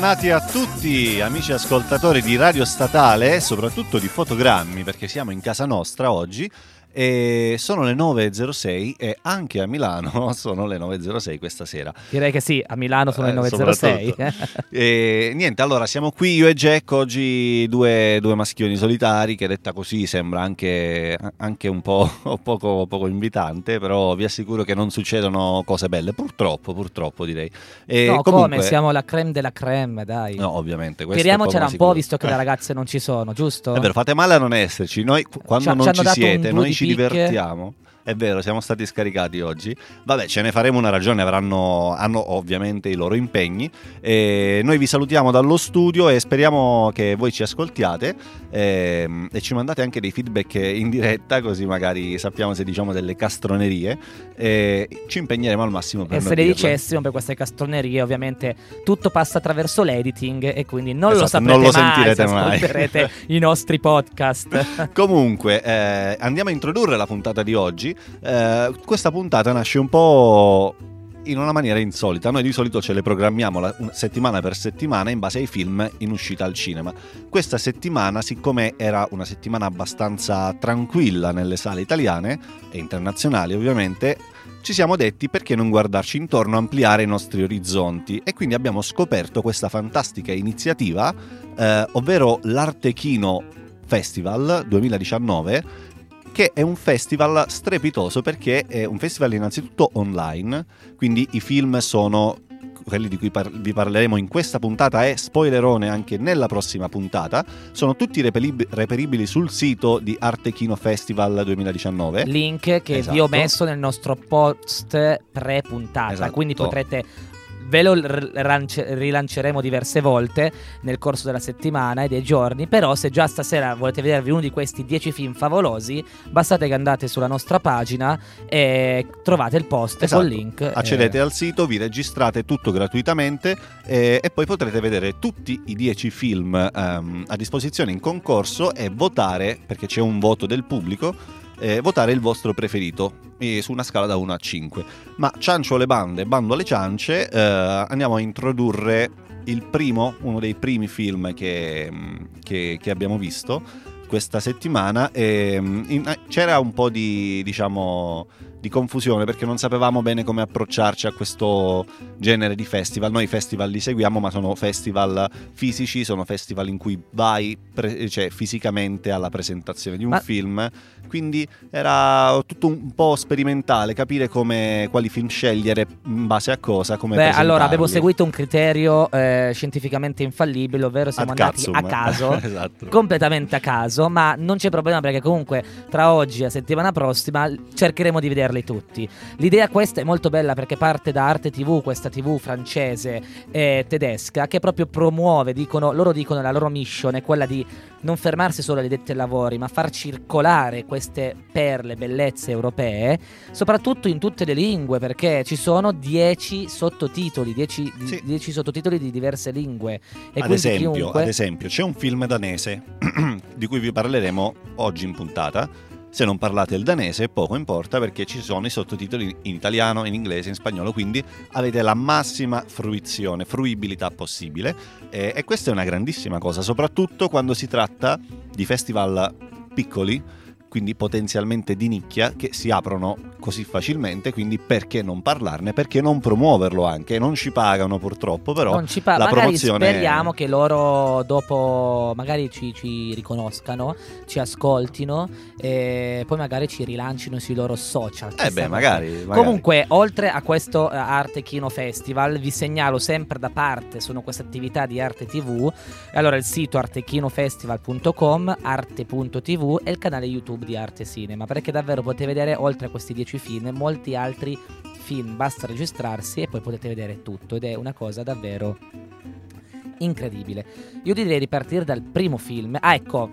bentornati a tutti, amici ascoltatori di Radio Statale e soprattutto di Fotogrammi, perché siamo in casa nostra oggi e sono le 9.06 e anche a Milano sono le 9.06 questa sera. Direi che sì, a Milano sono le 9.06. Eh, e niente, allora siamo qui io e Jack, oggi due, due maschioni solitari, che detta così sembra anche, anche un po' poco, poco, invitante, però vi assicuro che non succedono cose belle, purtroppo, purtroppo direi. E no, comunque, come? Siamo la creme della creme, dai. No, ovviamente. Tiriamocela un po', visto che le ragazze non ci sono, giusto? È vero, fate male a non esserci. Noi quando ci, non ci, ci siete, noi ci divertiamo. È vero, siamo stati scaricati oggi. Vabbè, ce ne faremo una ragione, avranno, hanno ovviamente i loro impegni. E noi vi salutiamo dallo studio e speriamo che voi ci ascoltiate e, ehm, e ci mandate anche dei feedback in diretta, così magari sappiamo se diciamo delle castronerie. E ci impegneremo al massimo per E se le dicessimo per queste castronerie, ovviamente tutto passa attraverso l'editing e quindi non esatto, lo saprete non lo mai sentirete mai. ascolterete i nostri podcast. Comunque, eh, andiamo a introdurre la puntata di oggi eh, questa puntata nasce un po' in una maniera insolita. Noi di solito ce le programmiamo la, settimana per settimana in base ai film in uscita al cinema. Questa settimana, siccome era una settimana abbastanza tranquilla nelle sale italiane e internazionali ovviamente, ci siamo detti perché non guardarci intorno, ampliare i nostri orizzonti e quindi abbiamo scoperto questa fantastica iniziativa, eh, ovvero l'Artechino Festival 2019 che è un festival strepitoso perché è un festival innanzitutto online, quindi i film sono quelli di cui par- vi parleremo in questa puntata e spoilerone anche nella prossima puntata, sono tutti reperib- reperibili sul sito di Arte Kino Festival 2019. Link che esatto. vi ho esatto. messo nel nostro post pre-puntata, esatto. quindi potrete ve lo rilanceremo diverse volte nel corso della settimana e dei giorni, però se già stasera volete vedervi uno di questi 10 film favolosi, bastate che andate sulla nostra pagina e trovate il post esatto. col link. Accedete e... al sito, vi registrate tutto gratuitamente e, e poi potrete vedere tutti i 10 film um, a disposizione in concorso e votare, perché c'è un voto del pubblico, eh, votare il vostro preferito eh, su una scala da 1 a 5. Ma ciancio alle bande, bando alle ciance, eh, andiamo a introdurre il primo, uno dei primi film che, che, che abbiamo visto questa settimana. E, in, c'era un po' di, diciamo, di confusione perché non sapevamo bene come approcciarci a questo genere di festival. Noi i festival li seguiamo, ma sono festival fisici, sono festival in cui vai pre- cioè, fisicamente alla presentazione di un ma... film. Quindi era tutto un po' sperimentale, capire come, quali film scegliere in base a cosa. Beh, allora avevo seguito un criterio eh, scientificamente infallibile, ovvero siamo Ad andati a caso, esatto. completamente a caso, ma non c'è problema perché comunque tra oggi e settimana prossima cercheremo di vedere vederli tutti. L'idea questa è molto bella perché parte da Arte TV, questa TV francese e tedesca, che proprio promuove, dicono, loro dicono la loro mission è quella di non fermarsi solo alle dette lavori, ma far circolare queste perle, bellezze europee, soprattutto in tutte le lingue, perché ci sono 10 sottotitoli, 10 sì. sottotitoli di diverse lingue. E ad, esempio, chiunque... ad esempio, c'è un film danese di cui vi parleremo oggi in puntata se non parlate il danese poco importa perché ci sono i sottotitoli in italiano, in inglese, in spagnolo, quindi avete la massima fruizione, fruibilità possibile. E, e questa è una grandissima cosa, soprattutto quando si tratta di festival piccoli quindi potenzialmente di nicchia, che si aprono così facilmente, quindi perché non parlarne, perché non promuoverlo anche? Non ci pagano purtroppo, però non ci pa- la promozione... speriamo che loro dopo magari ci, ci riconoscano, ci ascoltino e poi magari ci rilancino sui loro social. Eh beh, magari, magari, Comunque, oltre a questo eh, Arte Kino Festival, vi segnalo sempre da parte, sono queste attività di Arte TV, allora il sito artechinofestival.com, arte.tv e il canale YouTube YouTube di Arte Cinema, perché davvero potete vedere oltre a questi 10 film molti altri film, basta registrarsi e poi potete vedere tutto ed è una cosa davvero incredibile. Io direi di partire dal primo film. Ah, ecco,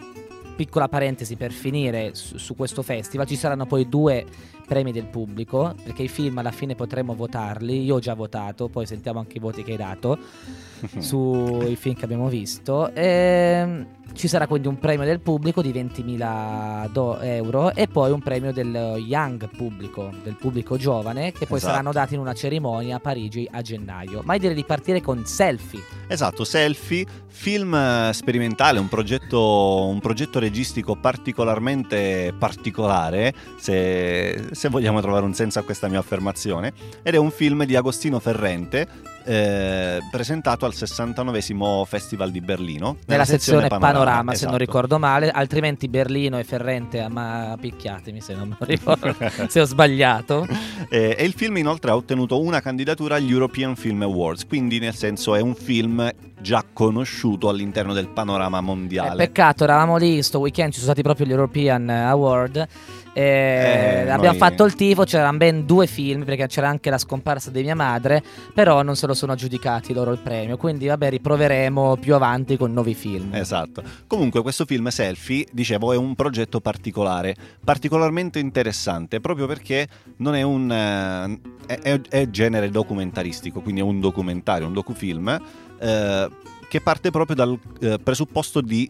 piccola parentesi per finire su, su questo festival, ci saranno poi due premi del pubblico, perché i film alla fine potremo votarli, io ho già votato, poi sentiamo anche i voti che hai dato sui film che abbiamo visto. E ehm, ci sarà quindi un premio del pubblico di 20.000 do- euro e poi un premio del young pubblico, del pubblico giovane, che poi esatto. saranno dati in una cerimonia a Parigi a gennaio. Ma io direi di partire con Selfie. Esatto, Selfie, film eh, sperimentale, un progetto, un progetto registico particolarmente particolare, se, se vogliamo trovare un senso a questa mia affermazione, ed è un film di Agostino Ferrente eh, presentato al 69 Festival di Berlino. Nella, nella sezione, sezione Panorama, panorama esatto. se non esatto. ricordo male, altrimenti Berlino e Ferrente, ma picchiatemi se non ricordo, se ho sbagliato. Eh, e il film inoltre ha ottenuto una candidatura agli European Film Awards, quindi nel senso è un film già conosciuto all'interno del panorama mondiale. Eh, peccato, eravamo lì, sto weekend ci sono stati proprio gli European Award eh, eh, abbiamo noi... fatto il tifo, c'erano ben due film perché c'era anche la scomparsa di mia madre, però non se lo sono aggiudicati loro il premio, quindi vabbè riproveremo più avanti con nuovi film. Esatto. Comunque questo film Selfie, dicevo, è un progetto particolare, particolarmente interessante, proprio perché non è un... Eh, è, è, genere documentaristico, quindi è un documentario, un docufilm, eh, che parte proprio dal eh, presupposto di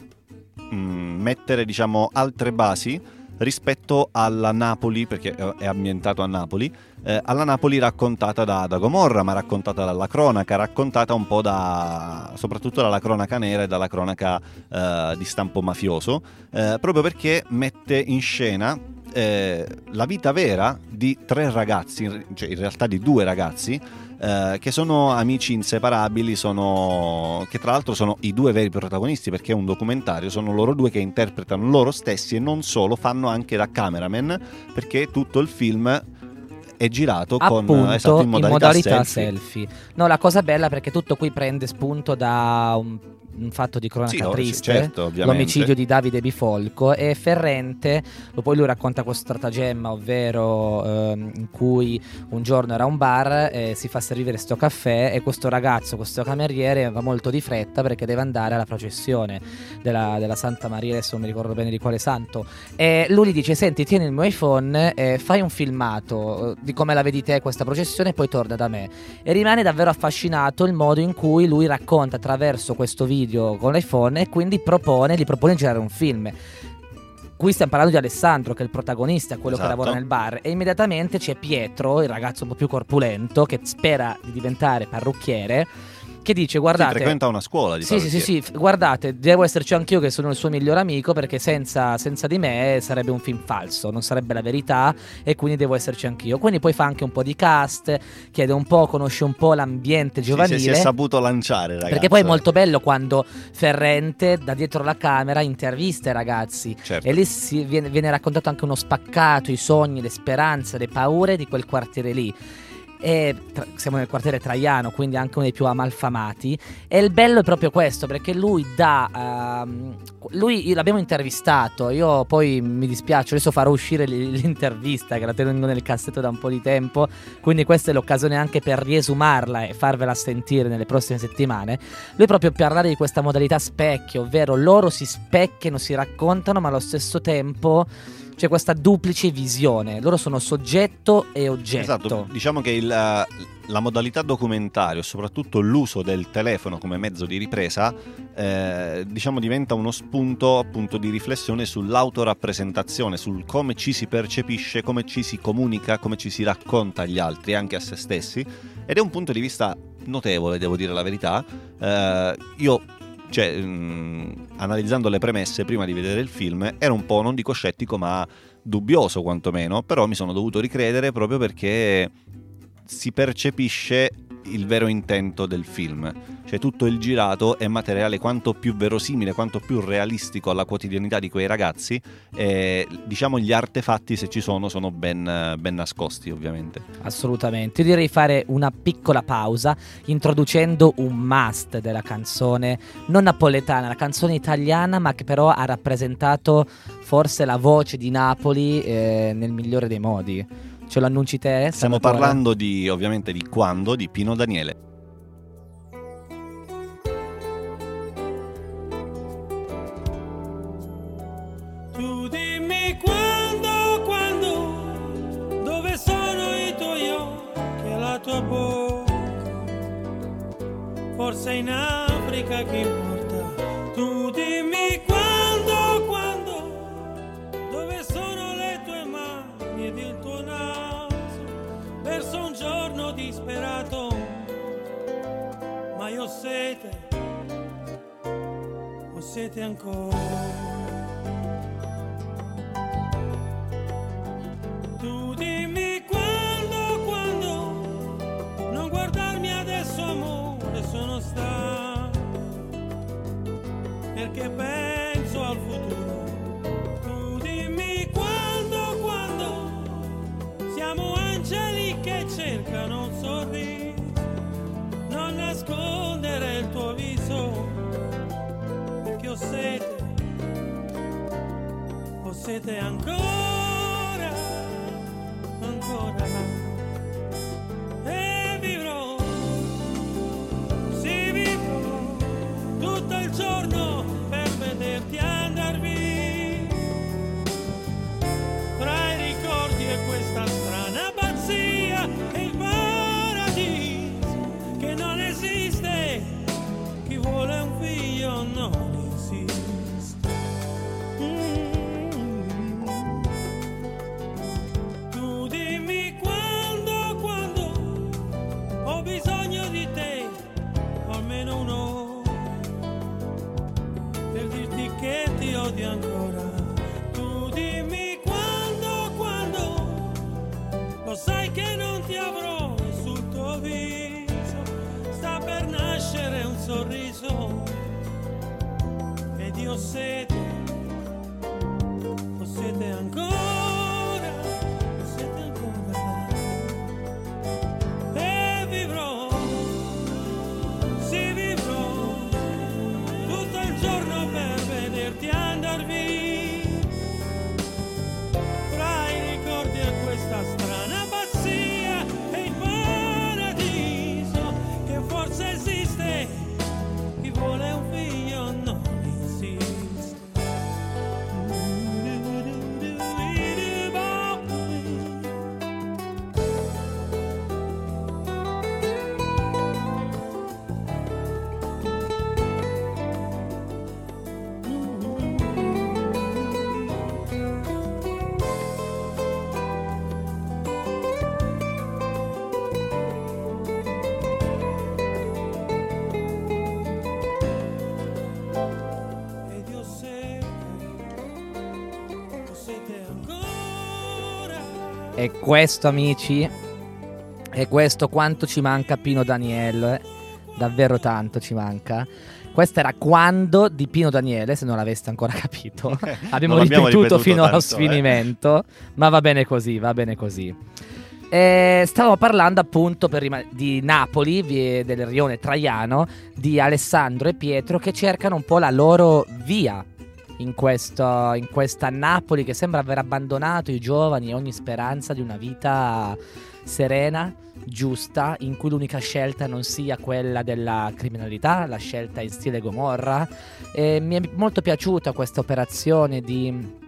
mh, mm, mettere, diciamo, altre basi rispetto alla Napoli, perché è ambientato a Napoli, eh, alla Napoli raccontata da, da, Gomorra, ma raccontata dalla cronaca, raccontata un po' da, soprattutto dalla cronaca nera e dalla cronaca eh, di stampo mafioso, eh, proprio perché mette in scena eh, la vita vera di tre ragazzi, cioè in realtà di due ragazzi, eh, che sono amici inseparabili, sono, che tra l'altro sono i due veri protagonisti perché è un documentario, sono loro due che interpretano loro stessi e non solo, fanno anche da cameraman perché tutto il film è girato Appunto, con, esatto, in modalità, in modalità selfie. selfie. No, la cosa bella perché tutto qui prende spunto da un un fatto di cronaca sì, triste, certo, l'omicidio di Davide Bifolco e Ferrente, poi lui racconta questo stratagemma, ovvero ehm, in cui un giorno era un bar, eh, si fa servire questo caffè e questo ragazzo, questo cameriere va molto di fretta perché deve andare alla processione della, della Santa Maria, adesso non mi ricordo bene di quale santo, e lui gli dice senti tieni il mio iPhone, eh, fai un filmato di come la vedi te questa processione e poi torna da me. E rimane davvero affascinato il modo in cui lui racconta attraverso questo video video con l'iPhone e quindi propone, gli propone di girare un film. Qui stiamo parlando di Alessandro, che è il protagonista, quello esatto. che lavora nel bar, e immediatamente c'è Pietro, il ragazzo un po' più corpulento, che spera di diventare parrucchiere che dice guardate... Si frequenta una scuola di sì, sì, sì, sì, guardate, devo esserci anch'io che sono il suo migliore amico perché senza, senza, di me sarebbe un film falso, non sarebbe la verità e quindi devo esserci anch'io. Quindi poi fa anche un po' di cast, chiede un po', conosce un po' l'ambiente giovanile. Sì, si è saputo lanciare, ragazzi. Perché poi è molto bello quando Ferrente da dietro la camera intervista i ragazzi certo. e lì viene, viene raccontato anche uno spaccato, i sogni, le speranze, le paure di quel quartiere lì e tra, siamo nel quartiere Traiano, quindi anche uno dei più amalfamati. E il bello è proprio questo, perché lui dà. Uh, lui l'abbiamo intervistato. Io poi mi dispiace, adesso farò uscire l'intervista che la tengo nel cassetto da un po' di tempo. Quindi questa è l'occasione anche per riesumarla e farvela sentire nelle prossime settimane. Lui proprio parlare di questa modalità specchio, ovvero loro si specchiano, si raccontano, ma allo stesso tempo c'è questa duplice visione. Loro sono soggetto e oggetto. Esatto, diciamo che il, la modalità documentario, soprattutto l'uso del telefono come mezzo di ripresa, eh, diciamo diventa uno spunto appunto di riflessione sull'autorappresentazione, sul come ci si percepisce, come ci si comunica, come ci si racconta agli altri, anche a se stessi. Ed è un punto di vista notevole, devo dire la verità. Eh, io cioè, mh, mm, analizzando le premesse prima di vedere il film, ero un po', non dico scettico, ma dubbioso quantomeno, però mi sono dovuto ricredere proprio perché si percepisce il vero intento del film. Cioè tutto il girato è materiale quanto più verosimile, quanto più realistico alla quotidianità di quei ragazzi e diciamo gli artefatti se ci sono sono ben, ben nascosti ovviamente. Assolutamente, io direi fare una piccola pausa introducendo un must della canzone non napoletana, la canzone italiana ma che però ha rappresentato forse la voce di Napoli eh, nel migliore dei modi. Ce lo annunci te? Stiamo parlando di, ovviamente di Quando di Pino Daniele. Tu dimmi quando, quando, dove sono i tuoi occhi la tua bocca. Forse in Africa che importa. Tu dimmi quando, sete, ho sete ancora. Tu dimmi quando, quando, non guardarmi adesso amore, sono stanco, perché penso ancora ancora E questo, amici, è questo quanto ci manca Pino Daniele. eh. Davvero tanto ci manca. Questo era quando di Pino Daniele, se non l'aveste ancora capito. Abbiamo ripetuto fino allo tanto, eh. sfinimento. Ma va bene così, va bene così. Eh, stavamo parlando appunto per rima- di Napoli, del rione Traiano, di Alessandro e Pietro che cercano un po' la loro via in, questo- in questa Napoli che sembra aver abbandonato i giovani e ogni speranza di una vita serena, giusta, in cui l'unica scelta non sia quella della criminalità, la scelta in stile Gomorra. E mi è molto piaciuta questa operazione di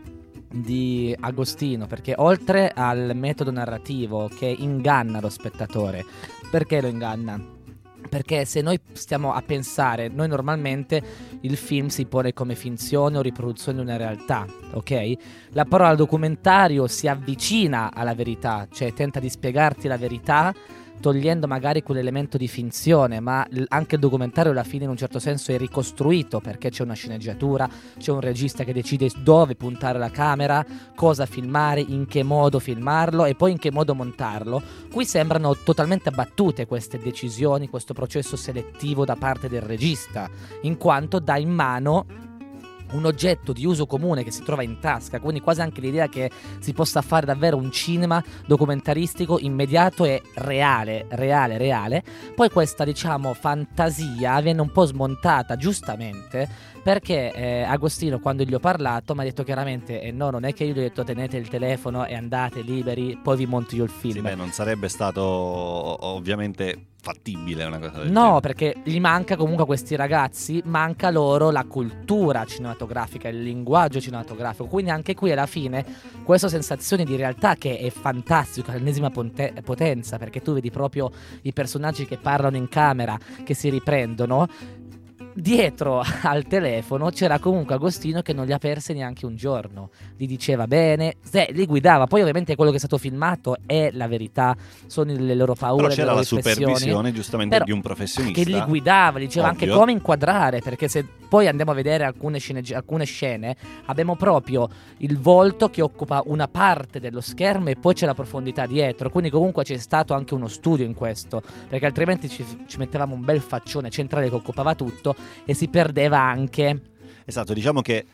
di Agostino perché oltre al metodo narrativo che inganna lo spettatore perché lo inganna? Perché se noi stiamo a pensare, noi normalmente il film si pone come finzione o riproduzione di una realtà, ok? La parola documentario si avvicina alla verità, cioè tenta di spiegarti la verità togliendo magari quell'elemento di finzione, ma l- anche il documentario alla fine in un certo senso è ricostruito perché c'è una sceneggiatura, c'è un regista che decide dove puntare la camera, cosa filmare, in che modo filmarlo e poi in che modo montarlo. Qui sembrano totalmente abbattute queste decisioni, questo processo selettivo da parte del regista, in quanto dà in mano un oggetto di uso comune che si trova in tasca, quindi quasi anche l'idea che si possa fare davvero un cinema documentaristico immediato e reale, reale, reale. Poi questa, diciamo, fantasia viene un po' smontata, giustamente, perché eh, Agostino, quando gli ho parlato, mi ha detto chiaramente: eh, no, non è che io gli ho detto tenete il telefono e andate liberi, poi vi monto io il film. Sì, beh, non sarebbe stato ovviamente fattibile una cosa del No, genere. perché gli manca comunque a questi ragazzi, manca loro la cultura cinematografica, il linguaggio cinematografico. Quindi anche qui alla fine questa sensazione di realtà che è fantastica, l'ennesima ponte- potenza, perché tu vedi proprio i personaggi che parlano in camera, che si riprendono. Dietro al telefono c'era comunque Agostino che non li ha persi neanche un giorno. Gli diceva bene, se, li guidava. Poi, ovviamente, quello che è stato filmato è la verità, sono le loro paure. Però c'era la supervisione giustamente Però di un professionista. Che li guidava, gli diceva Ovvio. anche come inquadrare, perché se poi andiamo a vedere alcune scene, alcune scene, abbiamo proprio il volto che occupa una parte dello schermo e poi c'è la profondità dietro, quindi comunque c'è stato anche uno studio in questo, perché altrimenti ci, ci mettevamo un bel faccione centrale che occupava tutto e si perdeva anche... Esatto, diciamo che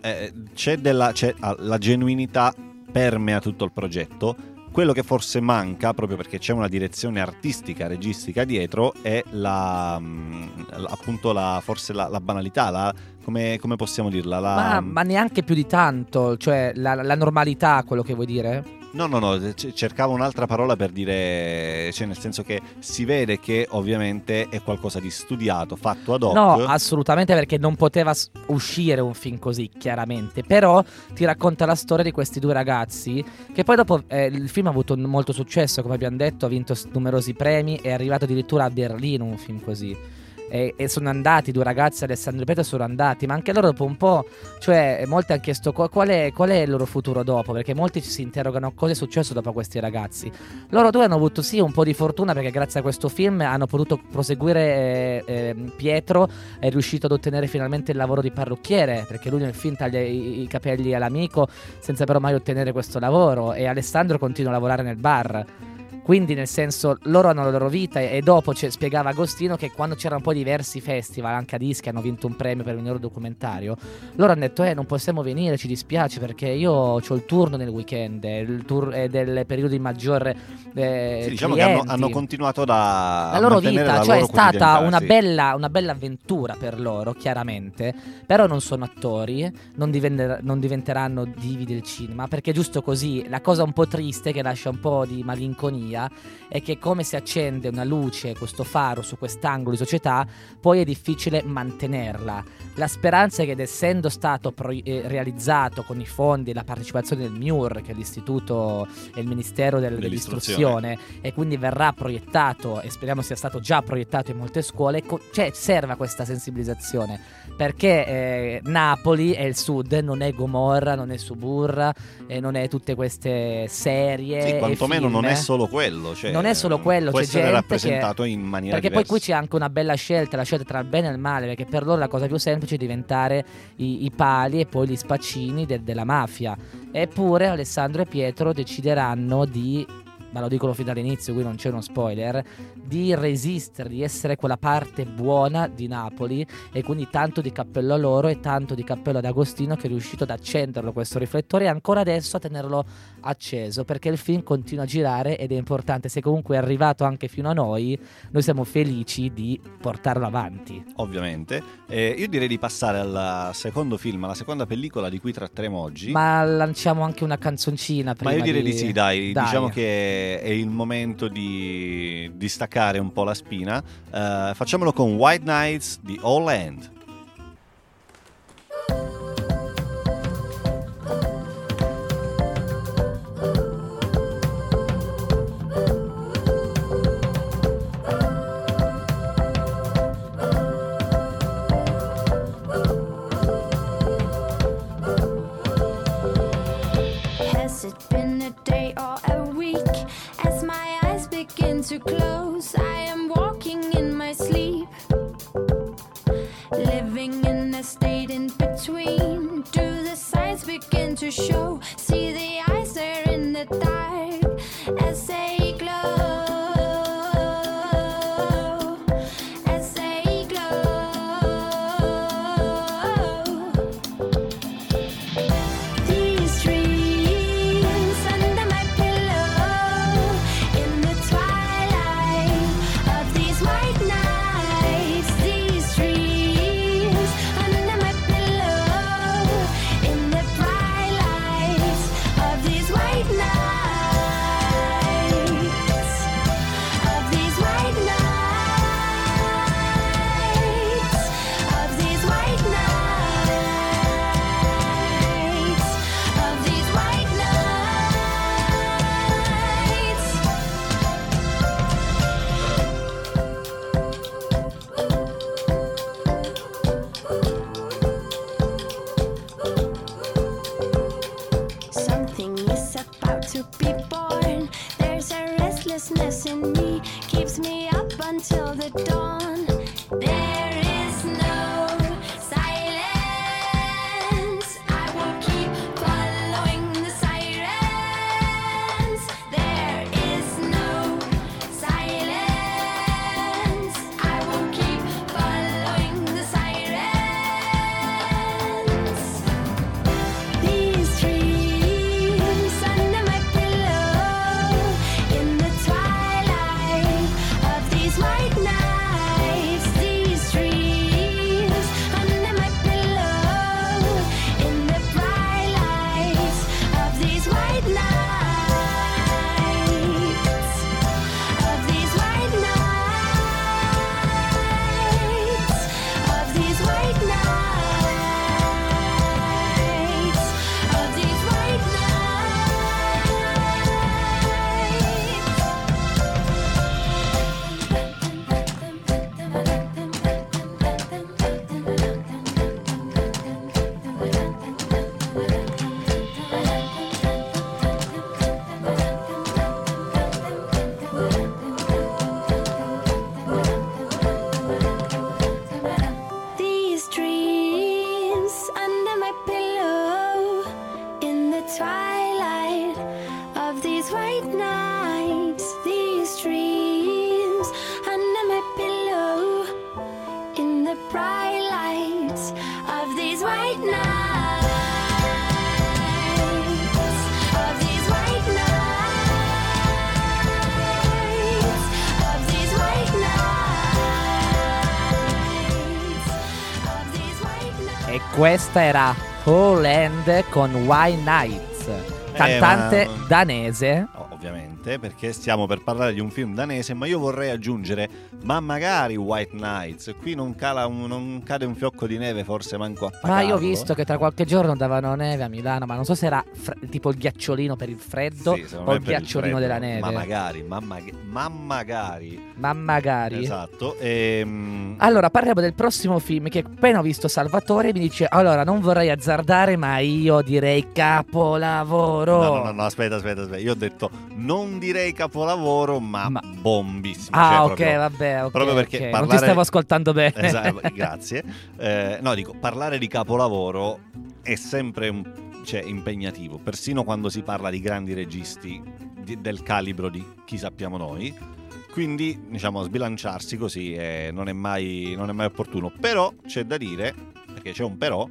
eh, c'è della c'è, ah, la genuinità permea tutto il progetto. Quello che forse manca, proprio perché c'è una direzione artistica, registica dietro, è la, mh, la- appunto la, forse la, la banalità, la- come, come possiamo dirla? La, Ma, ma neanche più di tanto, cioè la, la normalità, quello che vuoi dire? No, no, no, cercavo un'altra parola per dire, cioè nel senso che si vede che ovviamente è qualcosa di studiato, fatto ad hoc. No, assolutamente perché non poteva uscire un film così, chiaramente. Però ti racconta la storia di questi due ragazzi. Che poi dopo eh, il film ha avuto molto successo, come abbiamo detto, ha vinto numerosi premi. È arrivato addirittura a Berlino un film così. E, e sono andati, due ragazzi, Alessandro e Pietro, sono andati. Ma anche loro dopo un po'. Cioè, molti hanno chiesto qua- qual è, qual è il loro futuro dopo. Perché molti si interrogano cosa è successo dopo questi ragazzi. Loro due hanno avuto sì un po' di fortuna perché grazie a questo film hanno potuto proseguire. eh, eh, Pietro è riuscito ad ottenere finalmente il lavoro di parrucchiere perché lui nel film taglia i, i capelli all'amico senza però mai ottenere questo lavoro e Alessandro continua a lavorare nel bar. Quindi nel senso loro hanno la loro vita e, e dopo ci spiegava Agostino che quando c'erano poi diversi festival, anche a dischi hanno vinto un premio per il loro documentario, loro hanno detto eh non possiamo venire, ci dispiace perché io ho il turno nel weekend, è il tour è del periodo di maggior eh, Sì, diciamo che hanno, clienti hanno continuato da la loro vita, la cioè è loro stata quotidianità, una sì. bella, una bella avventura per loro, chiaramente. Però non sono attori, non, diventer- non diventeranno divi del cinema. Perché è giusto così. La cosa un po' triste, che lascia un po' di malinconia, è che come si accende una luce, questo faro su quest'angolo di società, poi è difficile mantenerla. La speranza è che, essendo stato pro- eh, realizzato con i fondi e la partecipazione del MIUR, che è l'istituto e il Ministero del- Dell'istruzione. dell'istruzione, e quindi verrà proiettato e speriamo sia stato già proiettato in molte scuole, co- cioè serve a questa sensibilizzazione perché eh, Napoli è il sud, non è Gomorra, non è Suburra, e non è tutte queste serie. Sì, quantomeno non è solo quello. Cioè, Non è solo quello, può c'è essere gente rappresentato in maniera Perché poi diversa. qui c'è anche una bella scelta, la scelta tra il bene e il male, perché per loro la cosa più semplice è diventare i, i pali e poi gli spaccini de- della mafia. Eppure Alessandro e Pietro decideranno di, ma lo dicono fin dall'inizio, qui non c'è uno spoiler, di resistere, di essere quella parte buona di Napoli e quindi tanto di cappello a loro e tanto di cappello ad Agostino che è riuscito ad accenderlo questo riflettore e ancora adesso a tenerlo acceso perché il film continua a girare ed è importante, se comunque è arrivato anche fino a noi, noi siamo felici di portarlo avanti. Ovviamente. Eh, io direi di passare al secondo film, alla seconda pellicola di cui tratteremo oggi. Ma lanciamo anche una canzoncina prima Ma io direi di, sì, dai. Dai. Diciamo che è il momento di, di staccare un po' la spina. Eh, facciamolo con White Nights di All End. These white nights, these dreams under my pillow in the bright lights of these white nights. Of these white nights, of these white nights, of these white nights. E questa era Holland con Why Nights, cantante Eh, ma- danese. Ovviamente, perché stiamo per parlare di un film danese, ma io vorrei aggiungere, ma magari White Nights, qui non, cala un- non cade un fiocco di neve, forse manco a Ma io ho visto che tra qualche giorno davano neve a Milano, ma non so se era fre- tipo il ghiacciolino per il freddo Sì, o il il ghiacciolino freddo. della neve. Ma magari, ma, mag- ma magari. Ma magari. Esatto. ehm, Allora, parliamo del prossimo film che appena ho visto Salvatore mi dice allora non vorrei azzardare ma io direi capolavoro. No, no, no, no, aspetta, aspetta, aspetta. Io ho detto non direi capolavoro, ma, Ma- bombissimo. Ah, Cioè, ok, proprio- vabbè, ok. proprio perché ok. Non parlare- ti stavo ascoltando bene. Esatto, grazie. Eh, no, dico, parlare di capolavoro è sempre cioè, impegnativo, persino quando si parla di grandi registi di- del calibro di chi sappiamo noi. Quindi, diciamo, sbilanciarsi così eh, non, è mai, non è mai opportuno. Però c'è da dire, perché c'è un però,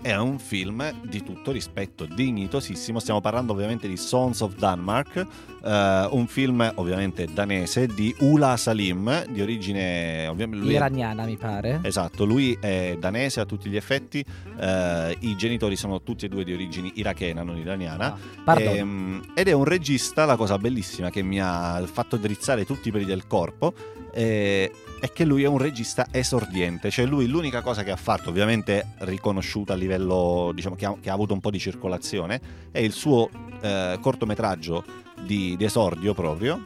è un film di tutto rispetto, dignitosissimo. Stiamo parlando ovviamente di Sons of Denmark, eh, un film ovviamente danese di Ula Salim, di origine lui Iraniana mi pare. Esatto, lui è danese a tutti gli effetti, eh, i genitori sono tutti e due di origini irachena, non iraniana. Ah, pardon. Ehm, ed è un regista, la cosa bellissima che mi ha fatto drizzare tutti i peli del corpo, eh, è che lui è un regista esordiente, cioè lui l'unica cosa che ha fatto, ovviamente riconosciuta a livello, diciamo, che ha, che ha avuto un po' di circolazione, è il suo eh, cortometraggio di, di esordio proprio,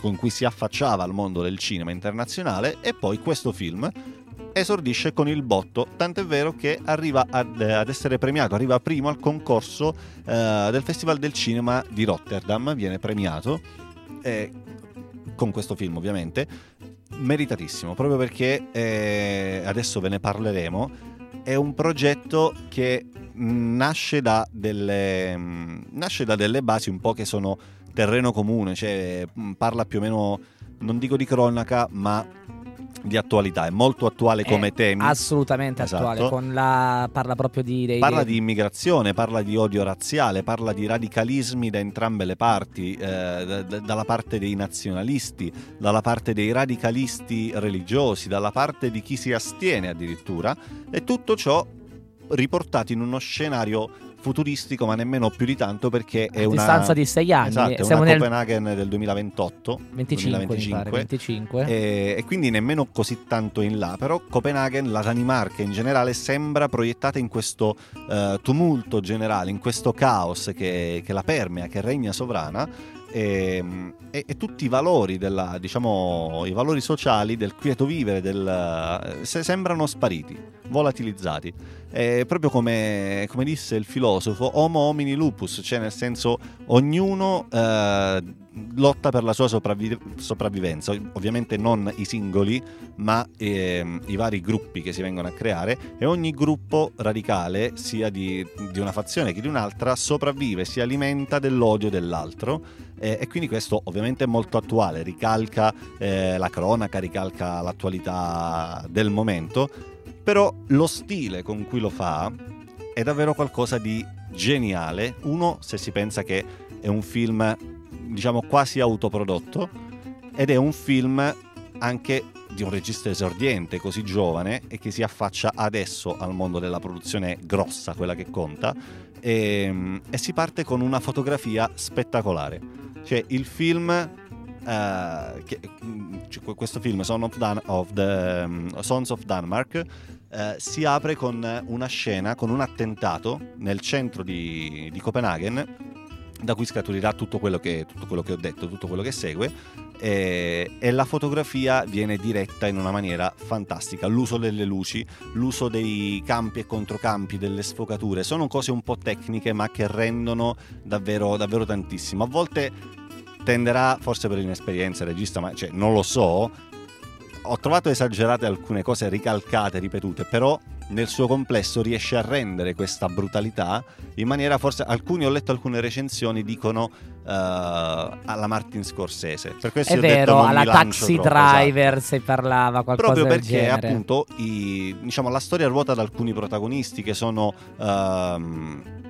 con cui si affacciava al mondo del cinema internazionale, e poi questo film esordisce con il botto, tant'è vero che arriva ad, ad essere premiato, arriva primo al concorso eh, del Festival del Cinema di Rotterdam, viene premiato eh, con questo film ovviamente, meritatissimo, proprio perché eh, adesso ve ne parleremo, è un progetto che mh, nasce da delle, mh, nasce da delle basi un po' che sono terreno comune, cioè mh, parla più o meno, non dico di cronaca, ma di attualità, è molto attuale come È temi. Assolutamente Esatto. attuale. Con la... Parla proprio di. dei- Parla di immigrazione, parla di odio razziale, parla di radicalismi da entrambe le parti, eh, da- da- dalla parte dei nazionalisti, dalla parte dei radicalisti religiosi, dalla parte di chi si astiene addirittura, e tutto ciò riportato in uno scenario futuristico, ma nemmeno più di tanto perché è a una distanza di sei anni. Esatto, Siamo una nel Copenaghen del 2028, 25, mi 2025. pare. 25. E, e quindi nemmeno così tanto in là, però Copenaghen, la Danimarca in generale sembra proiettata in questo eh, tumulto generale, in questo caos che, che la permea, che regna sovrana e, e- e tutti i valori della, diciamo, i valori sociali del quieto vivere del, se- sembrano spariti, volatilizzati. È proprio come, come disse il filosofo, homo homini lupus, cioè nel senso ognuno eh, lotta per la sua sopravvi- sopravvivenza, ovviamente non i singoli, ma ehm, i vari gruppi che si vengono a creare e ogni gruppo radicale, sia di, di una fazione che di un'altra, sopravvive, si alimenta dell'odio dell'altro. Eh, e quindi questo ovviamente è molto attuale, ricalca eh, la cronaca, ricalca l'attualità del momento, però lo stile con cui lo fa è davvero qualcosa di geniale. Uno, se si pensa che è un film, diciamo, quasi autoprodotto, ed è un film anche di un regista esordiente, così giovane, e che si affaccia adesso al mondo della produzione grossa, quella che conta, e, e si parte con una fotografia spettacolare. Cioè, il film eh, che- cioè, questo film Son of Dan- of the, um, Sons of Denmark eh, si apre con una scena, con un attentato nel centro di, di Copenaghen da cui scaturirà tutto quello, che, tutto quello che ho detto, tutto quello che segue e, e la fotografia viene diretta in una maniera fantastica, l'uso delle luci, l'uso dei campi e controcampi, delle sfocature, sono cose un po' tecniche ma che rendono davvero, davvero tantissimo. A volte tenderà, forse per inesperienza regista, ma cioè, non lo so, ho trovato esagerate alcune cose ricalcate, ripetute, però nel suo complesso riesce a rendere questa brutalità in maniera forse alcuni ho letto alcune recensioni dicono alla Martin Scorsese. Per questo è vero, detto, alla Taxi troppo, Driver esatto. si parlava qualcosa Proprio perché appunto i, diciamo, la storia ruota da alcuni protagonisti che sono... Um,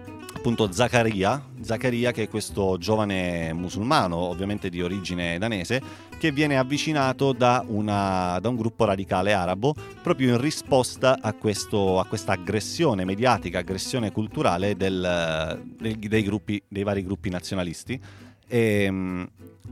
appunto Zaccaria, Zaccaria che è questo giovane musulmano, ovviamente di origine danese, che viene avvicinato da, una, da un gruppo radicale arabo proprio in risposta a, questo, a questa aggressione mediatica, aggressione culturale del, del, dei, gruppi, dei vari gruppi nazionalisti. E, ehm,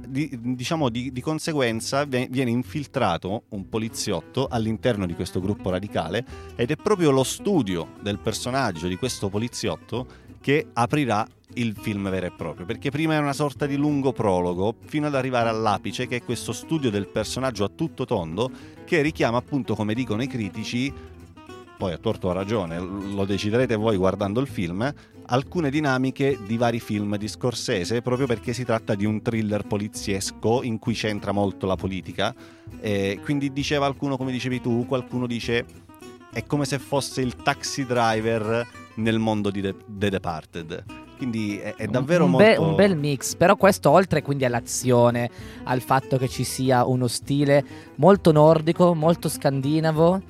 di, diciamo di, di, conseguenza viene infiltrato un poliziotto all'interno di questo gruppo radicale ed è proprio lo studio del personaggio di questo poliziotto che aprirà il film vero e proprio, perché prima è una sorta di lungo prologo fino ad arrivare all'apice che è questo studio del personaggio a tutto tondo che richiama appunto, come dicono i critici, poi a torto o a ragione, lo deciderete voi guardando il film, alcune dinamiche di vari film di Scorsese, proprio perché si tratta di un thriller poliziesco in cui c'entra molto la politica. E quindi diceva qualcuno, come dicevi tu, qualcuno dice è come se fosse il taxi driver nel mondo di The, The Departed. Quindi è, è davvero un, molto... Be- un bel mix, però questo oltre quindi all'azione, al fatto che ci sia uno stile molto nordico, molto scandinavo,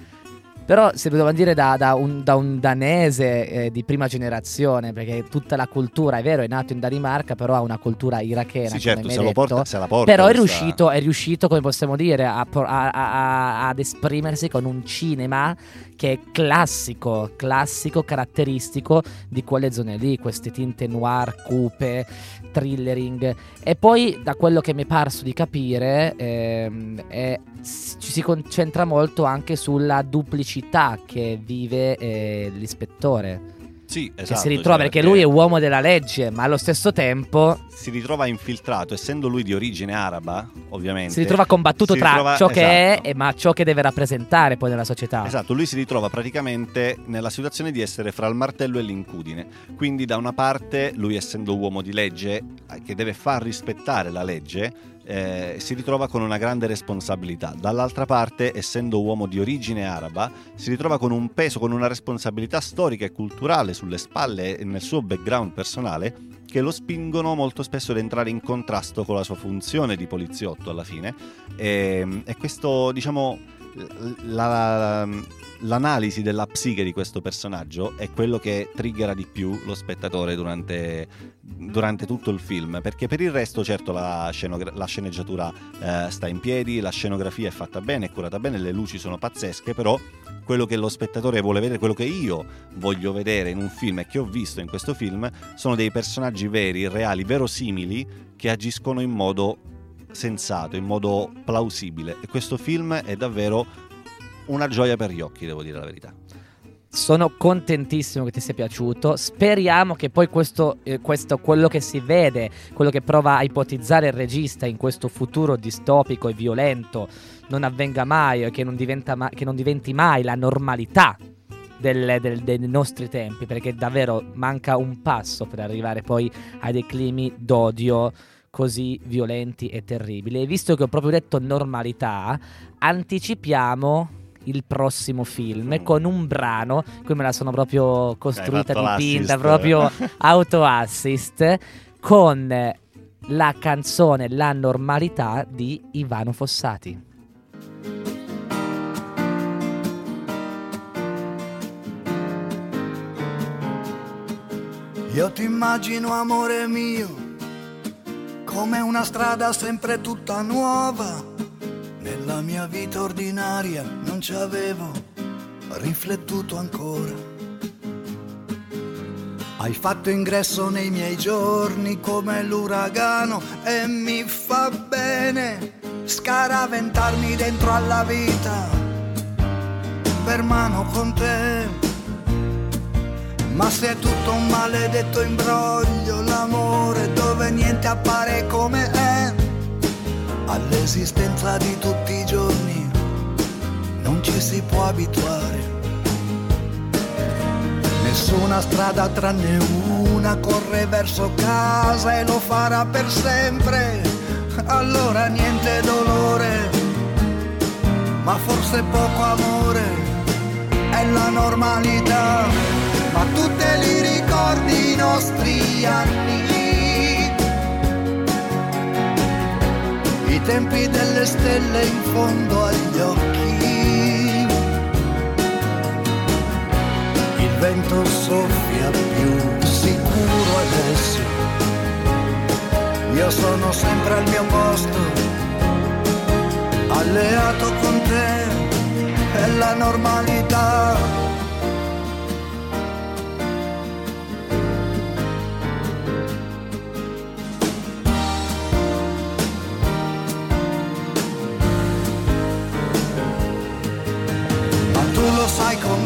però se dobbiamo dire da, da, un, da un, danese eh, di prima generazione, perché tutta la cultura, è vero, è nato in Danimarca, però ha una cultura irachena. Sì, certo, come se, detto, porta, se la porta. Però è, riuscito, è riuscito, come possiamo dire, a, a, a, ad esprimersi con un cinema che è classico, classico, caratteristico di quelle zone lì, queste tinte noir, cupe, thrillering. E poi, da quello che mi è parso di capire, ehm, è, ci si concentra molto anche sulla duplicità che vive eh, l'ispettore. Sì, esatto. Che si ritrova cioè, perché lui è uomo della legge, ma allo stesso tempo si ritrova infiltrato, essendo lui di origine araba, ovviamente. Si ritrova combattuto tra ritrova, ciò esatto. che è e ma ciò che deve rappresentare poi nella società. Esatto, lui si ritrova praticamente nella situazione di essere fra il martello e l'incudine. Quindi da una parte lui essendo uomo di legge eh, che deve far rispettare la legge, eh, si ritrova con una grande responsabilità. Dall'altra parte, essendo uomo di origine araba, si ritrova con un peso, con una responsabilità storica e culturale sulle spalle e nel suo background personale che lo spingono molto spesso ad entrare in contrasto con la sua funzione di poliziotto alla fine. E, e questo, diciamo, la, l'analisi della psiche di questo personaggio è quello che triggera di più lo spettatore durante, durante tutto il film, perché per il resto certo la, scenogra- la sceneggiatura eh, sta in piedi, la scenografia è fatta bene, è curata bene, le luci sono pazzesche, però quello che lo spettatore vuole vedere, quello che io voglio vedere in un film e che ho visto in questo film, sono dei personaggi veri, reali, verosimili, che agiscono in modo sensato, in modo plausibile. E questo film è davvero una gioia per gli occhi, devo dire la verità. Sono contentissimo che ti sia piaciuto. Speriamo che poi questo, eh, questo, quello che si vede, quello che prova a ipotizzare il regista in questo futuro distopico e violento, non avvenga mai e che che non diventi mai la normalità del, del, dei nostri tempi, perché davvero manca un passo per arrivare poi a dei climi d'odio così violenti e terribili. E visto che ho proprio detto normalità, anticipiamo il prossimo film mm. con un brano, qui me la sono proprio costruita, dipinta, proprio auto-assist, con la canzone La normalità di Ivano Fossati. Io ti immagino, amore mio, come una strada sempre tutta nuova nella mia vita ordinaria non ci avevo riflettuto ancora. Hai fatto ingresso nei miei giorni come l'uragano e mi fa bene scaraventarmi dentro alla vita per mano con te. Ma se è tutto un maledetto imbroglio, l'amore dove niente appare come è all'esistenza di tutti i giorni non ci si può abituare. Nessuna strada tranne una corre verso casa e lo farà per sempre. Allora niente dolore, ma forse poco amore, è la normalità. Ma tu li ricordi i nostri anni? Tempi delle stelle in fondo agli occhi. Il vento soffia più sicuro adesso. Io sono sempre al mio posto, alleato con te, è la normalità.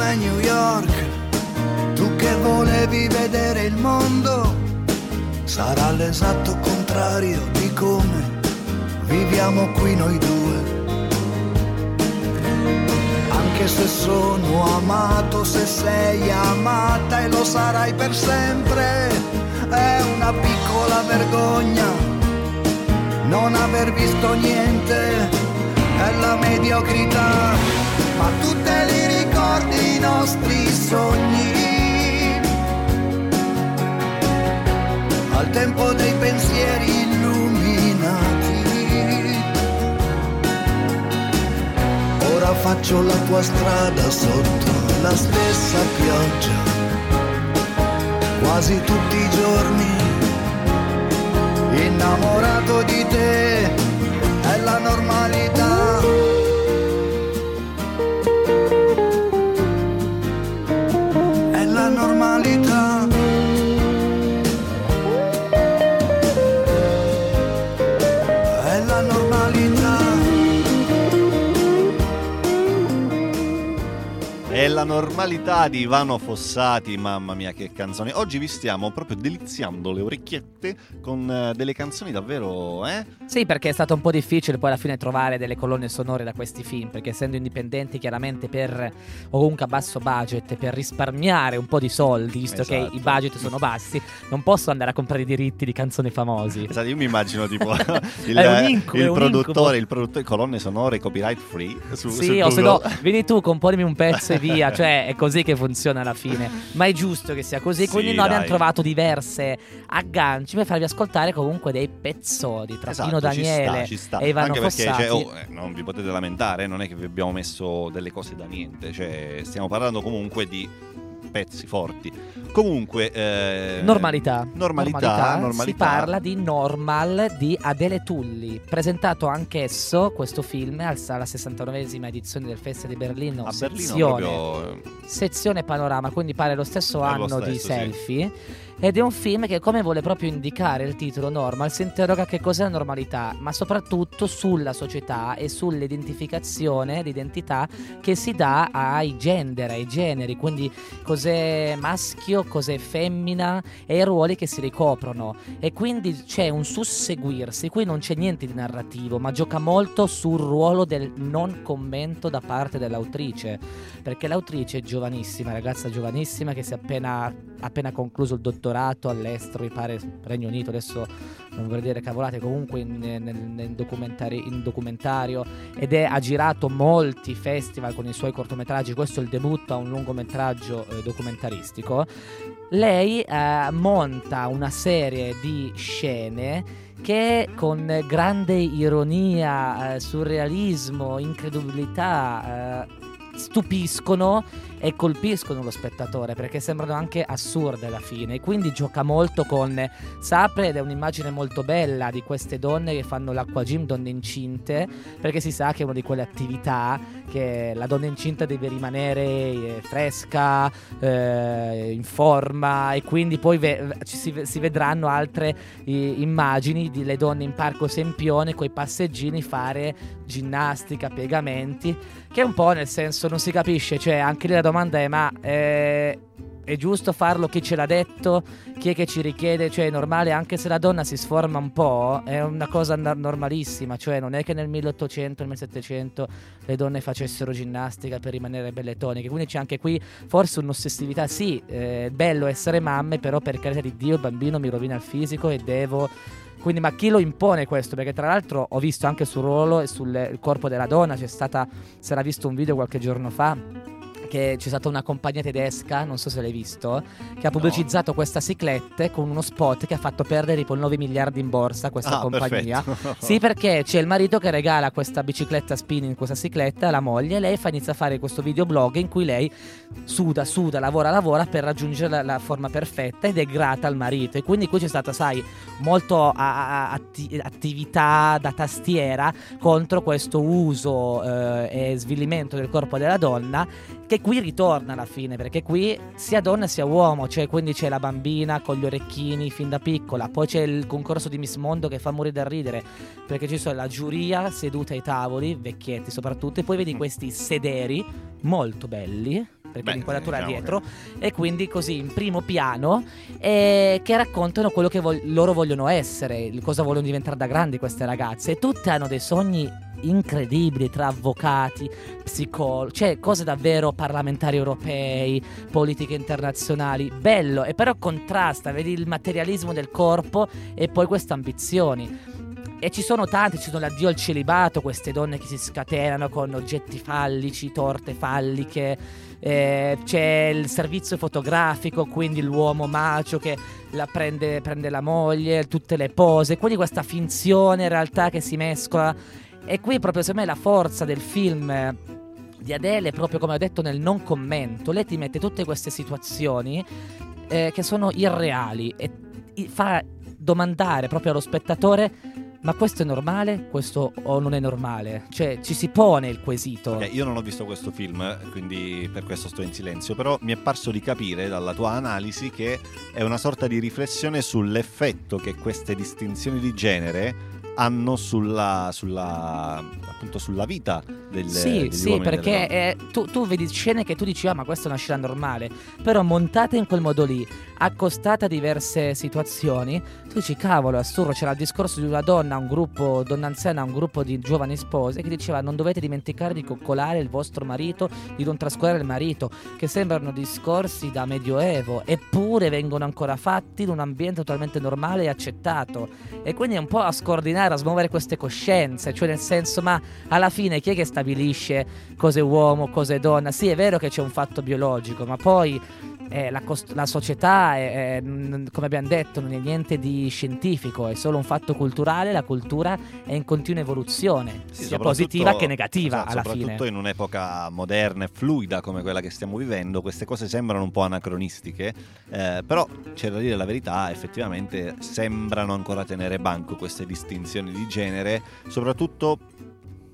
Com'è New York, tu che volevi vedere il mondo, sarà l'esatto contrario di come viviamo qui noi due. Anche se sono amato, se sei amata e lo sarai per sempre, è una piccola vergogna non aver visto niente, è la mediocrità, ma tutte le ricordi i nostri sogni. Al tempo dei pensieri illuminati. Ora faccio la tua strada sotto la stessa pioggia, quasi tutti i giorni, innamorato di te, è la normalità. La normalità di Ivano Fossati, mamma mia che canzoni. Oggi vi stiamo proprio deliziando le orecchiette con uh, delle canzoni davvero, eh? Sì, perché è stato un po' difficile poi alla fine trovare delle colonne sonore da questi film, perché essendo indipendenti chiaramente per o comunque a basso budget, per risparmiare un po' di soldi, visto esatto. che i esatto. budget sono bassi, non posso andare a comprare i diritti di canzoni famosi. Esatto, io mi immagino tipo il, incubo, il produttore, il produttore colonne sonore copyright free su, Sì, o se no, vieni tu, componimi un pezzo e via, cioè è così che funziona alla fine. Ma è giusto che sia così. Quindi sì, noi abbiamo trovato diverse agganci per farvi ascoltare comunque dei pezzoli tra esatto, Pino Daniele ci sta, ci sta. e Ivano Anche perché cioè, oh, eh, non vi potete lamentare, non è che vi abbiamo messo delle cose da niente, cioè stiamo parlando comunque di pezzi forti. Comunque, eh, normalità. Normalità, normalità. normalità. Si parla di Normal di Adele Tulli, presentato anch'esso questo film alla 69esima edizione del Festival di Berlino. A sezione, Berlino proprio... sezione panorama, quindi pare lo stesso è anno lo stesso, di selfie. Sì ed è un film che, come vuole proprio indicare il titolo Normal, si interroga che cos'è la normalità, ma soprattutto sulla società e sull'identificazione, l'identità che si dà ai gender, ai generi, quindi cos'è maschio, cos'è femmina e i ruoli che si ricoprono. E quindi c'è un susseguirsi, qui non c'è niente di narrativo, ma gioca molto sul ruolo del non commento da parte dell'autrice, perché l'autrice è giovanissima, ragazza giovanissima che si è appena, appena concluso il dottorato dottorato all'estero, mi pare Regno Unito, adesso non vorrei dire cavolate, comunque in, nel, nel documentari, in documentario ed è, ha girato molti festival con i suoi cortometraggi, questo è il debutto a un lungometraggio eh, documentaristico. Lei eh, monta una serie di scene che con grande ironia, eh, surrealismo, incredulità eh, stupiscono e colpiscono lo spettatore perché sembrano anche assurde alla fine. Quindi gioca molto con Sapre ed è un'immagine molto bella di queste donne che fanno l'acqua gym, donne incinte, perché si sa che è una di quelle attività che la donna incinta deve rimanere eh, fresca, eh, in forma e quindi poi ve- si, si, vedranno altre i- immagini delle donne in parco Sempione con i passeggini fare ginnastica, piegamenti, che è un po' nel senso non si capisce, cioè anche lì la domanda è ma eh, è giusto farlo chi ce l'ha detto, chi è che ci richiede, cioè è normale anche se la donna si sforma un po', è una cosa normalissima, cioè non è che nel 1800, nel 1700 le donne facessero ginnastica per rimanere belle toniche, quindi c'è anche qui forse un'ossessività, sì, è bello essere mamme, però per carità di Dio il bambino mi rovina il fisico e devo quindi, ma chi lo impone questo? Perché tra l'altro ho visto anche sul ruolo e sul corpo della donna, c'è stata, si era visto un video qualche giorno fa che c'è stata una compagnia tedesca, non so se l'hai visto, che ha pubblicizzato no. questa ciclette con uno spot che ha fatto perdere tipo 9 miliardi in borsa questa ah, compagnia. sì, perché c'è il marito che regala questa bicicletta spinning, questa cicletta alla moglie e lei fa inizia a fare questo videoblog in cui lei suda, suda, lavora, lavora per raggiungere la, la forma perfetta ed è grata al marito. E quindi qui c'è stata, sai, molto a, a, atti, attività da tastiera contro questo uso eh, e svilimento del corpo della donna che qui ritorna alla fine perché qui sia donna sia uomo cioè quindi c'è la bambina con gli orecchini fin da piccola poi c'è il concorso di Miss Mondo che fa morire da ridere perché ci sono la giuria seduta ai tavoli vecchietti soprattutto e poi vedi mm. questi sederi molto belli perché Beh, l'inquadratura diciamo dietro che... e quindi così in primo piano eh, che raccontano quello che vo- loro vogliono essere, cosa vogliono diventare da grandi queste ragazze e tutte hanno dei sogni incredibili tra avvocati, psicologi, cioè cose davvero parlamentari europei, politiche internazionali, bello e però contrasta, vedi il materialismo del corpo e poi queste ambizioni. E ci sono tanti, ci sono l'addio al celibato, queste donne che si scatenano con oggetti fallici, torte falliche, eh, c'è il servizio fotografico, quindi l'uomo macio che la prende, prende la moglie, tutte le pose, quindi questa finzione in realtà che si mescola. E qui proprio secondo me la forza del film di Adele, proprio come ho detto nel non commento, lei ti mette tutte queste situazioni eh, che sono irreali e fa domandare proprio allo spettatore ma questo è normale? Questo o non è normale? Cioè, ci si pone il quesito. Okay, io non ho visto questo film, quindi per questo sto in silenzio, però mi è parso di capire dalla tua analisi che è una sorta di riflessione sull'effetto che queste distinzioni di genere hanno sulla, sulla, appunto sulla vita del, sì, sì, perché eh, tu, tu, vedi scene che tu dici ah ma questa è una scena normale. Però montate in quel modo lì accostate a diverse situazioni tu dici cavolo è assurdo c'era il discorso di una donna un gruppo donna anziana un gruppo di giovani spose che diceva non dovete dimenticare di coccolare il vostro marito di non trascurare il marito che sembrano discorsi da medioevo eppure vengono ancora fatti in un ambiente totalmente normale e accettato. E quindi è un po' a scordinare a smuovere queste coscienze cioè nel senso ma alla fine chi è che sta stabilisce cosa è uomo, cosa è donna. Sì, è vero che c'è un fatto biologico, ma poi eh, la, cost- la, società, è, è, come abbiamo detto, non è niente di scientifico, è solo un fatto culturale. La cultura è in continua evoluzione, sì, sia positiva che negativa esatto, alla soprattutto fine. in un'epoca moderna e fluida come quella che stiamo vivendo, queste cose sembrano un po' anacronistiche, eh, però c'è da dire la verità, effettivamente sembrano ancora tenere banco queste distinzioni di genere, soprattutto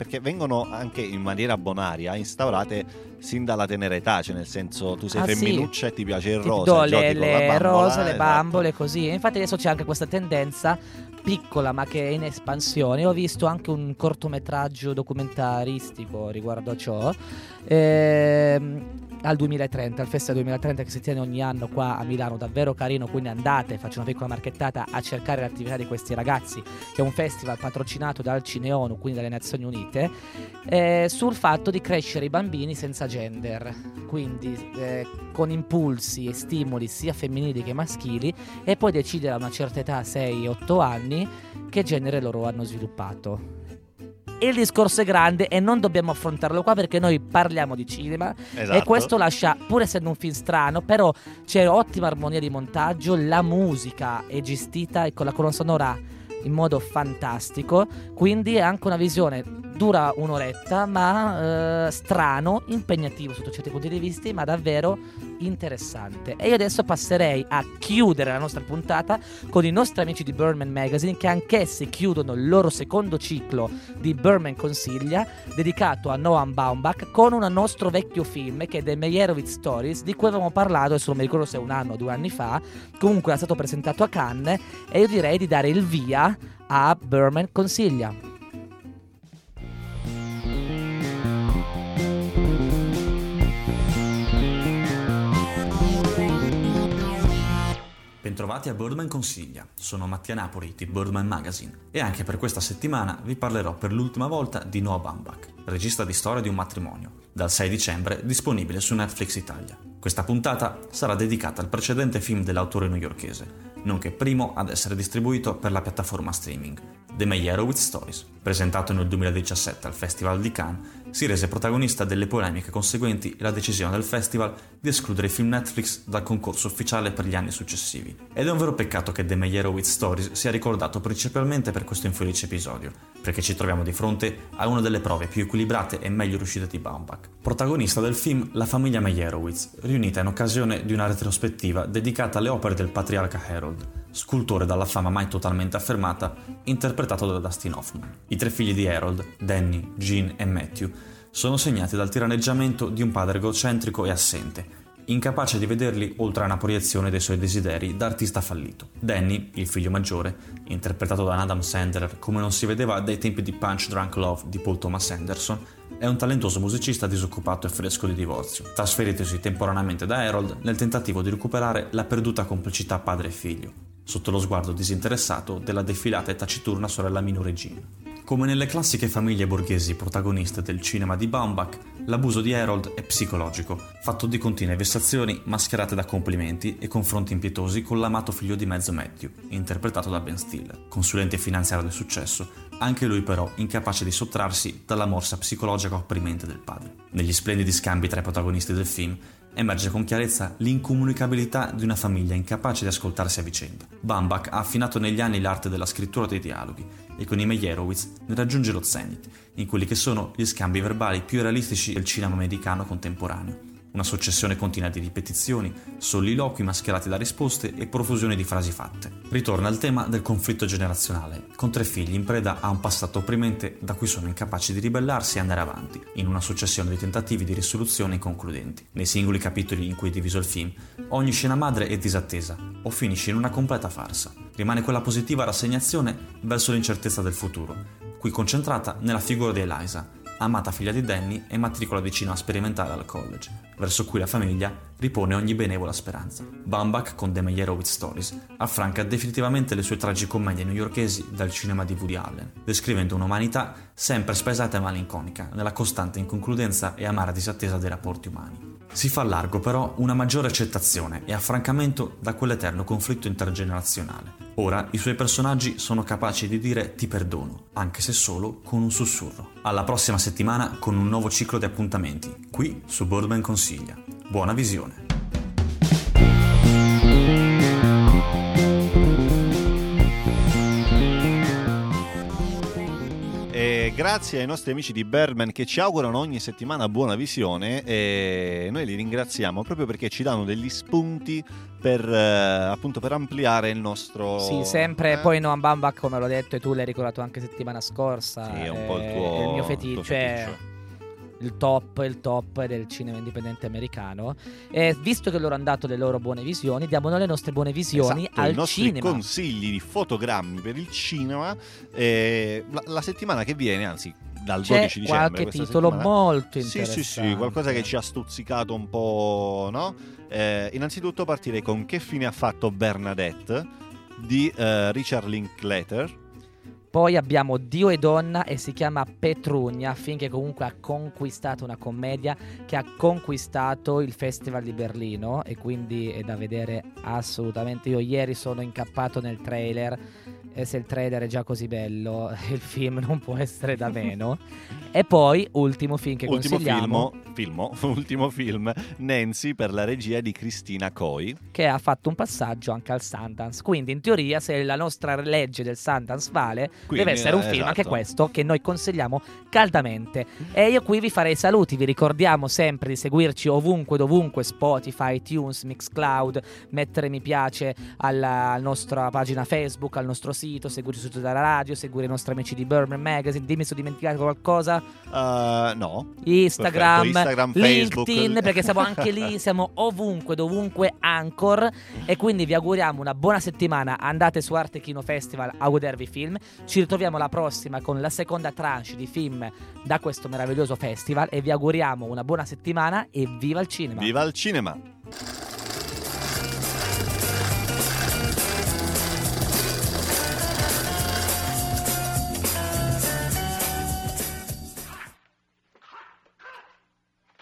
perché vengono anche in maniera bonaria instaurate sin dalla tenera età, cioè nel senso tu sei ah, femminuccia sì. e ti piace il rosa, do le, le rose, le bambole, esatto. così. Infatti adesso c'è anche questa tendenza piccola ma che è in espansione. Ho visto anche un cortometraggio documentaristico riguardo a ciò. Ehm al 2030, al Festival 2030 che si tiene ogni anno qua a Milano, davvero carino, quindi andate, faccio una piccola marchettata a cercare l'attività di questi ragazzi, che è un festival patrocinato dal Cineonu, quindi dalle Nazioni Unite, eh, sul fatto di crescere i bambini senza gender, quindi eh, con impulsi e stimoli sia femminili che maschili e poi decidere a una certa età, 6-8 anni, che genere loro hanno sviluppato il discorso è grande e non dobbiamo affrontarlo qua perché noi parliamo di cinema esatto. e questo lascia, pur essendo un film strano, però c'è ottima armonia di montaggio, la musica è gestita e con la colonna sonora in modo fantastico, quindi è anche una visione dura un'oretta, ma eh, strano, impegnativo sotto certi punti di vista, ma davvero interessante. E io adesso passerei a chiudere la nostra puntata con i nostri amici di Burman Magazine, che anch'essi chiudono il loro secondo ciclo di Burman Consiglia, dedicato a Noam Baumbach, con un nostro vecchio film che è The Meyerowitz Stories, di cui avevamo parlato, adesso non mi ricordo se un anno o due anni fa, comunque è stato presentato a Cannes, e io direi di dare il via a Burman Consiglia. Bentrovati a Birdman Consiglia, sono Mattia Napoli di Birdman Magazine e anche per questa settimana vi parlerò per l'ultima volta di Noah Baumbach, regista di Storia di un matrimonio, dal 6 dicembre disponibile su Netflix Italia. Questa puntata sarà dedicata al precedente film dell'autore newyorkese, nonché primo ad essere distribuito per la piattaforma streaming, The Meyerowitz Stories. Presentato nel 2017 al Festival di Cannes, si rese protagonista delle polemiche conseguenti alla decisione del festival di escludere i film Netflix dal concorso ufficiale per gli anni successivi. Ed è un vero peccato che The Meyerowitz Stories sia ricordato principalmente per questo infelice episodio, perché ci troviamo di fronte a una delle prove più equilibrate e meglio riuscite di Baumbach. Protagonista del film la famiglia Meyerowitz, riunita in occasione di una retrospettiva dedicata alle opere del patriarca Harold, scultore dalla fama mai totalmente affermata, interpretato da Dustin Hoffman. I tre figli di Harold, Danny, Jean e Matthew, sono segnati dal tiranneggiamento di un padre egocentrico e assente, incapace di vederli oltre a una proiezione dei suoi desideri da artista fallito. Danny, il figlio maggiore, interpretato da Adam Sandler come non si vedeva dai tempi di Punch Drunk Love di Paul Thomas Anderson, è un talentuoso musicista disoccupato e fresco di divorzio, trasferitosi temporaneamente da Harold nel tentativo di recuperare la perduta complicità padre e figlio, sotto lo sguardo disinteressato della defilata e taciturna sorella minore Jean. Come nelle classiche famiglie borghesi protagoniste del cinema di Baumbach, l'abuso di Harold è psicologico, fatto di continue vessazioni mascherate da complimenti e confronti impietosi con l'amato figlio di mezzo Matthew, interpretato da Ben Stiller, consulente finanziario del successo, anche lui però incapace di sottrarsi dalla morsa psicologica opprimente del padre. Negli splendidi scambi tra i protagonisti del film, emerge con chiarezza l'incomunicabilità di una famiglia incapace di ascoltarsi a vicenda. Bambach ha affinato negli anni l'arte della scrittura dei dialoghi e con i Meyerowitz ne raggiunge lo zenith, in quelli che sono gli scambi verbali più realistici del cinema americano contemporaneo una successione continua di ripetizioni, soliloqui mascherati da risposte e profusione di frasi fatte. Ritorna al tema del conflitto generazionale, con tre figli in preda a un passato opprimente da cui sono incapaci di ribellarsi e andare avanti, in una successione di tentativi di risoluzione inconcludenti. Nei singoli capitoli in cui è diviso il film, ogni scena madre è disattesa o finisce in una completa farsa. Rimane quella positiva rassegnazione verso l'incertezza del futuro, qui concentrata nella figura di Eliza, amata figlia di Danny e matricola di cinema sperimentale al college, verso cui la famiglia ripone ogni benevola speranza. Baumbach, con The Meyerowitz Stories, affranca definitivamente le sue tragicommedie newyorkesi dal cinema di Woody Allen, descrivendo un'umanità sempre spesata e malinconica, nella costante inconcludenza e amara disattesa dei rapporti umani. Si fa largo però una maggiore accettazione e affrancamento da quell'eterno conflitto intergenerazionale. Ora i suoi personaggi sono capaci di dire ti perdono, anche se solo con un sussurro. Alla prossima settimana con un nuovo ciclo di appuntamenti, qui su Boardman Consiglia. Buona visione! grazie ai nostri amici di Birdman che ci augurano ogni settimana buona visione e noi li ringraziamo proprio perché ci danno degli spunti per, eh, appunto, per ampliare il nostro... Sì, sempre, eh? poi Noam Bambach come l'ho detto e tu l'hai ricordato anche settimana scorsa. Sì, è un po' il tuo... Il mio feticcio. Cioè, il top, il top del cinema indipendente americano. E visto che loro hanno dato le loro buone visioni, diamo noi le nostre buone visioni esatto, al i nostri cinema. consigli di fotogrammi per il cinema. Eh, la, la, settimana che viene, anzi, dal C'è 12 dicembre. qualche titolo settimana. molto Sì, interessante. sì, sì, qualcosa che ci ha stuzzicato un po', no? Eh, innanzitutto partirei con Che fine ha fatto Bernadette di eh, Richard Linklater poi abbiamo Dio e Donna e si chiama Petrugna, finché comunque ha conquistato una commedia che ha conquistato il Festival di Berlino e quindi è da vedere assolutamente. Io ieri sono incappato nel trailer e se il trailer è già così bello, il film non può essere da meno. e poi, ultimo film che ultimo consigliamo... Film, filmo, ultimo film, Nancy per la regia di Cristina Coi. Che ha fatto un passaggio anche al Sundance. Quindi, in teoria, se la nostra legge del Sundance vale, Quindi, deve essere un film, esatto. anche questo, che noi consigliamo caldamente. E io qui vi farei i saluti, vi ricordiamo sempre di seguirci ovunque, dovunque, Spotify, iTunes, Mixcloud, mettere mi piace alla, alla nostra pagina Facebook, al nostro sito, seguirci su tutta la radio, seguire i nostri amici di Burman Magazine. Dimmi se ho dimenticato qualcosa. Uh, no. Instagram, Instagram LinkedIn, perché siamo anche lì, siamo ovunque, dovunque, Anchor. E quindi vi auguriamo una buona settimana. Andate su Arte Kino Festival a godervi film. Ci ritroviamo la prossima con la seconda tranche di film da questo meraviglioso festival. E vi auguriamo una buona settimana e viva il cinema! Viva il cinema!